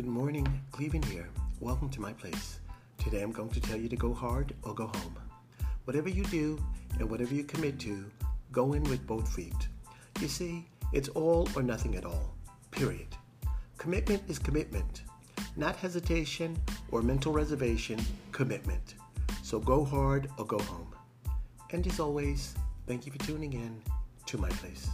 Good morning, Clevin here. Welcome to my place. Today I'm going to tell you to go hard or go home. Whatever you do and whatever you commit to, go in with both feet. You see, it's all or nothing at all. Period. Commitment is commitment, not hesitation or mental reservation, commitment. So go hard or go home. And as always, thank you for tuning in to my place.